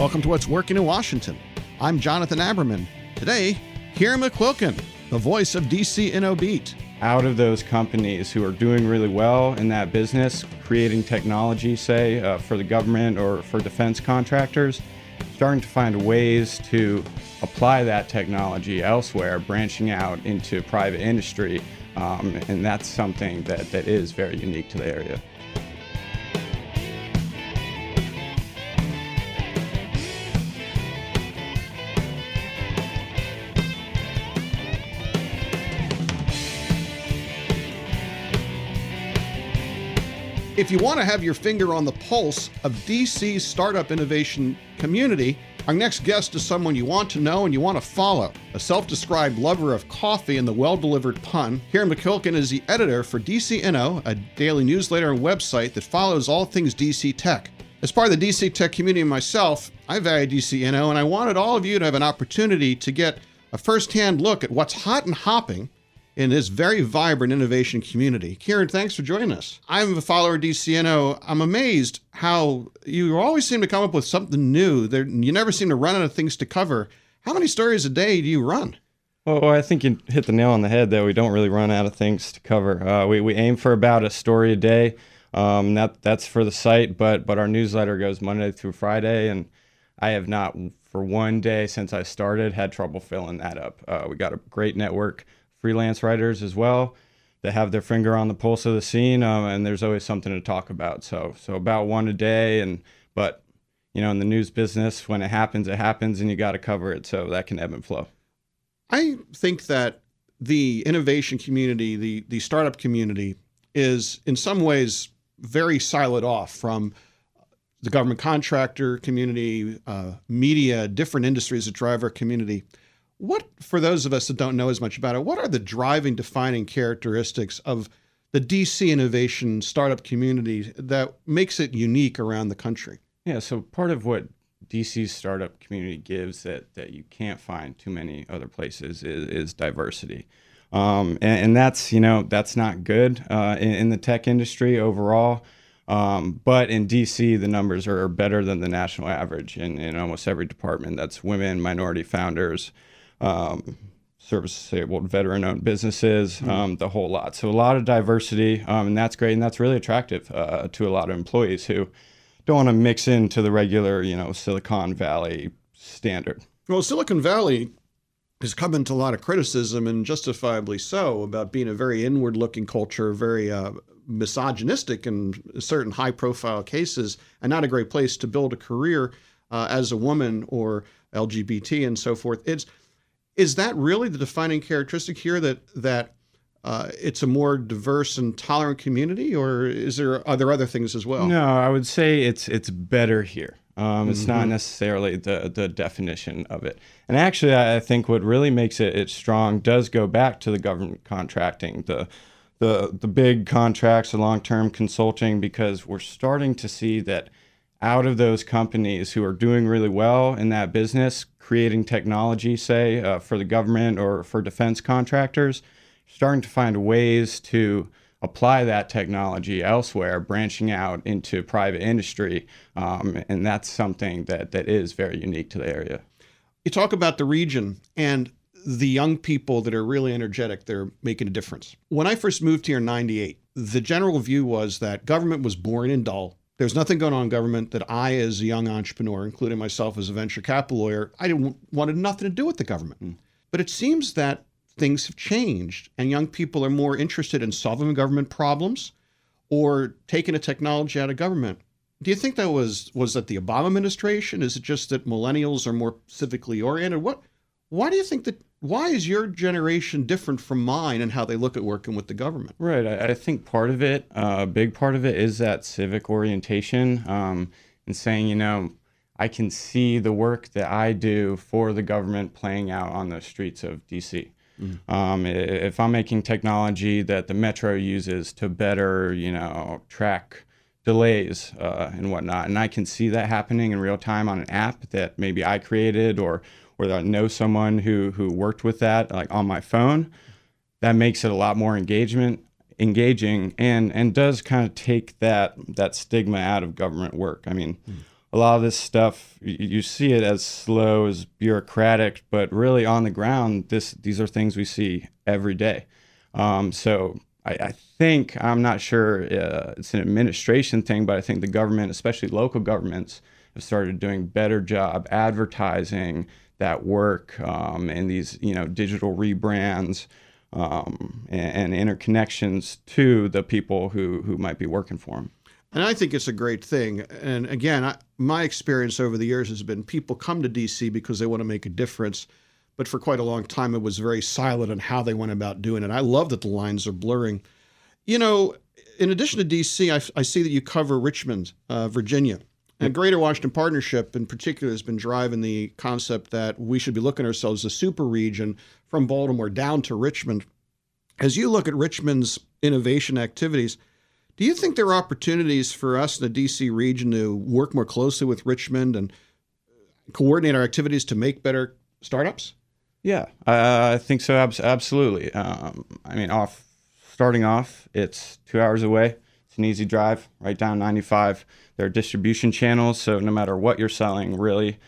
Welcome to What's Working in Washington. I'm Jonathan Aberman. Today, Kieran McQuilkin, the voice of DC InnoBeat. Out of those companies who are doing really well in that business, creating technology, say, uh, for the government or for defense contractors, starting to find ways to apply that technology elsewhere, branching out into private industry. Um, and that's something that, that is very unique to the area. If you want to have your finger on the pulse of DC's startup innovation community, our next guest is someone you want to know and you want to follow. A self described lover of coffee and the well delivered pun, Kieran McQuilkin is the editor for DC Inno, a daily newsletter and website that follows all things DC tech. As part of the DC tech community myself, I value DC Inno, and I wanted all of you to have an opportunity to get a first hand look at what's hot and hopping in this very vibrant innovation community. Kieran, thanks for joining us. I'm a follower of DC Inno. I'm amazed how you always seem to come up with something new. There, you never seem to run out of things to cover. How many stories a day do you run? Well, I think you hit the nail on the head that we don't really run out of things to cover. Uh, we, we aim for about a story a day. Um, that that's for the site, but but our newsletter goes Monday through Friday, and I have not for one day since I started had trouble filling that up. Uh, we got a great network freelance writers as well that have their finger on the pulse of the scene, um, and there's always something to talk about. So so about one a day, and but you know in the news business, when it happens, it happens, and you got to cover it. So that can ebb and flow. I think that the innovation community, the the startup community, is in some ways very siloed off from the government contractor community, uh, media, different industries that drive our community. What, for those of us that don't know as much about it, what are the driving, defining characteristics of the DC innovation startup community that makes it unique around the country? Yeah, so part of what DC's startup community gives that that you can't find too many other places is, is diversity, um, and, and, that's you know that's not good uh, in, in, the tech industry overall. Um, but in DC, the numbers are better than the national average in, in almost every department. That's women, minority founders, um, service disabled veteran owned businesses, mm-hmm. um, the whole lot. So a lot of diversity, um, and that's great, and that's really attractive uh, to a lot of employees who don't want to mix into the regular, you know, Silicon Valley standard. Well, Silicon Valley has come into a lot of criticism, and justifiably so, about being a very inward looking culture, very uh, misogynistic in certain high profile cases, and not a great place to build a career uh, as a woman or LGBT and so forth. It's is that really the defining characteristic here that that uh, it's a more diverse and tolerant community, or is there are there other things as well? No, I would say it's it's better here. Um, it's mm-hmm. not necessarily the the definition of it. And actually, I think what really makes it, it strong does go back to the government contracting, the the the big contracts, the long term consulting, because we're starting to see that out of those companies who are doing really well in that business, creating technology, say, uh, for the government or for defense contractors, starting to find ways to apply that technology elsewhere, branching out into private industry. Um, and that's something that, that is very unique to the area. You talk about the region and the young people that are really energetic, they're making a difference. When I first moved here in 98, the general view was that government was boring and dull there's nothing going on in government that I, as a young entrepreneur, including myself as a venture capital lawyer, I didn't wanted nothing to do with the government. Mm. But it seems that things have changed, and young people are more interested in solving government problems or taking a technology out of government. Do you think that was was that the Obama administration? Is it just that millennials are more civically oriented? What? Why do you think that why is your generation different from mine and how they look at working with the government? Right. I, I think part of it, uh, a big part of it, is that civic orientation um, and saying, you know, I can see the work that I do for the government playing out on the streets of DC. Mm. Um, if I'm making technology that the metro uses to better, you know, track delays uh, and whatnot, and I can see that happening in real time on an app that maybe I created or or I know someone who who worked with that like on my phone, that makes it a lot more engagement engaging and and does kind of take that that stigma out of government work. I mean, mm. a lot of this stuff you see it as slow as bureaucratic but really on the ground this these are things we see every day um, so I, I, think i'm not sure uh, it's an administration thing but i think the government especially local governments have started doing better job advertising that work um, and these you know digital rebrands um, and, and interconnections to the people who who might be working for them and I think it's a great thing. And again, I, my experience over the years has been people come to DC because they want to make a difference. But for quite a long time, it was very silent on how they went about doing it. I love that the lines are blurring. You know, in addition to DC, I, I see that you cover Richmond, uh, Virginia. And Greater Washington Partnership, in particular, has been driving the concept that we should be looking ourselves as a super region from Baltimore down to Richmond. As you look at Richmond's innovation activities, do you think there are opportunities for us in the DC region to work more closely with Richmond and coordinate our activities to make better startups? Yeah, I think so. absolutely. Um, I mean, off starting off, it's two hours away. It's an easy drive right down 95. There are distribution channels, so no matter what you're selling, really,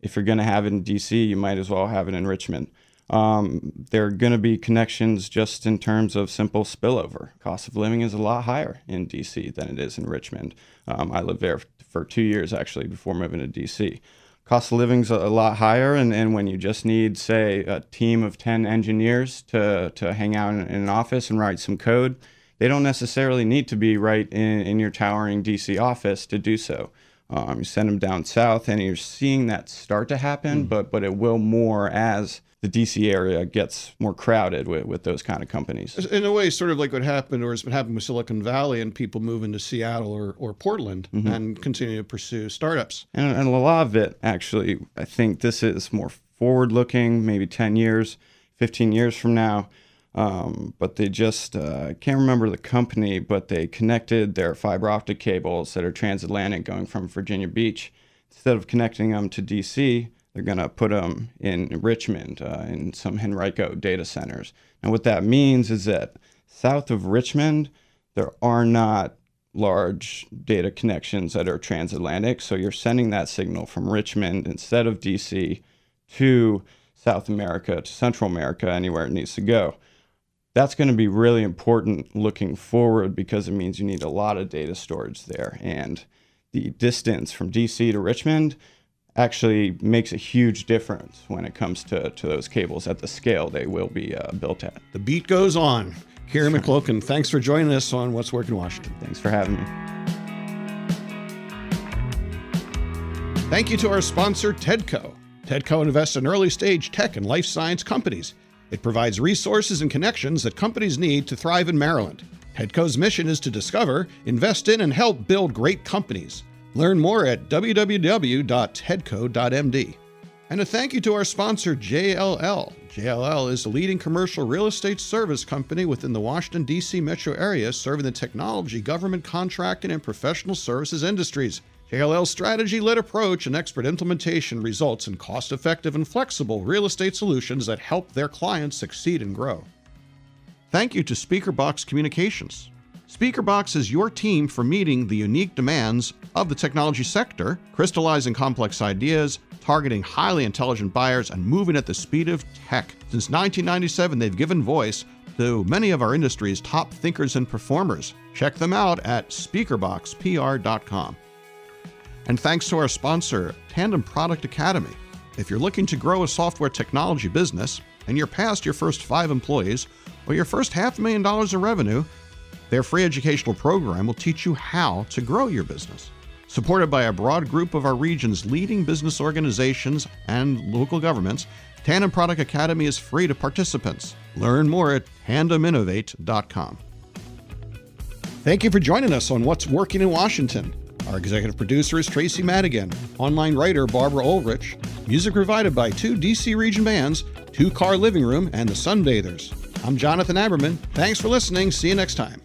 if you're going to have it in DC, you might as well have it in Richmond. Um, there are going to be connections just in terms of simple spillover. Cost of living is a lot higher in DC than it is in Richmond. Um, I lived there for two years actually before moving to DC. Cost of living's a lot higher, and, and when you just need, say, a team of 10 engineers to, to hang out in, in an office and write some code, they don't necessarily need to be right in, in your towering DC office to do so. Um, you send them down south, and you're seeing that start to happen, mm. but but it will more as the DC area gets more crowded with, with those kind of companies. In a way, sort of like what happened or has been happening with Silicon Valley and people move into Seattle or, or Portland mm-hmm. and continue to pursue startups. And, and a lot of it, actually, I think this is more forward looking, maybe 10 years, 15 years from now. Um, but they just, uh, can't remember the company, but they connected their fiber optic cables that are transatlantic going from Virginia Beach. Instead of connecting them to DC, they're going to put them in Richmond uh, in some Henrico data centers. And what that means is that south of Richmond, there are not large data connections that are transatlantic. So you're sending that signal from Richmond instead of DC to South America, to Central America, anywhere it needs to go. That's going to be really important looking forward because it means you need a lot of data storage there. And the distance from DC to Richmond actually makes a huge difference when it comes to, to those cables at the scale they will be uh, built at. The beat goes on. Kieran McQuilkin, thanks for joining us on What's Working Washington. Thanks for having me. Thank you to our sponsor, TEDCO. TEDCO invests in early stage tech and life science companies. It provides resources and connections that companies need to thrive in Maryland. TEDCO's mission is to discover, invest in, and help build great companies. Learn more at www.tedco.md. And a thank you to our sponsor, JLL. JLL is the leading commercial real estate service company within the Washington, D.C. metro area, serving the technology, government contracting, and professional services industries. JLL's strategy led approach and expert implementation results in cost effective and flexible real estate solutions that help their clients succeed and grow. Thank you to Speakerbox Communications. Speakerbox is your team for meeting the unique demands of the technology sector, crystallizing complex ideas, targeting highly intelligent buyers, and moving at the speed of tech. Since 1997, they've given voice to many of our industry's top thinkers and performers. Check them out at speakerboxpr.com. And thanks to our sponsor, Tandem Product Academy. If you're looking to grow a software technology business and you're past your first five employees or your first half a million dollars of revenue, their free educational program will teach you how to grow your business. Supported by a broad group of our region's leading business organizations and local governments, Tandem Product Academy is free to participants. Learn more at tandeminnovate.com. Thank you for joining us on What's Working in Washington. Our executive producer is Tracy Madigan, online writer Barbara Ulrich, music provided by two DC region bands, Two Car Living Room, and the Sunbathers. I'm Jonathan Aberman. Thanks for listening. See you next time.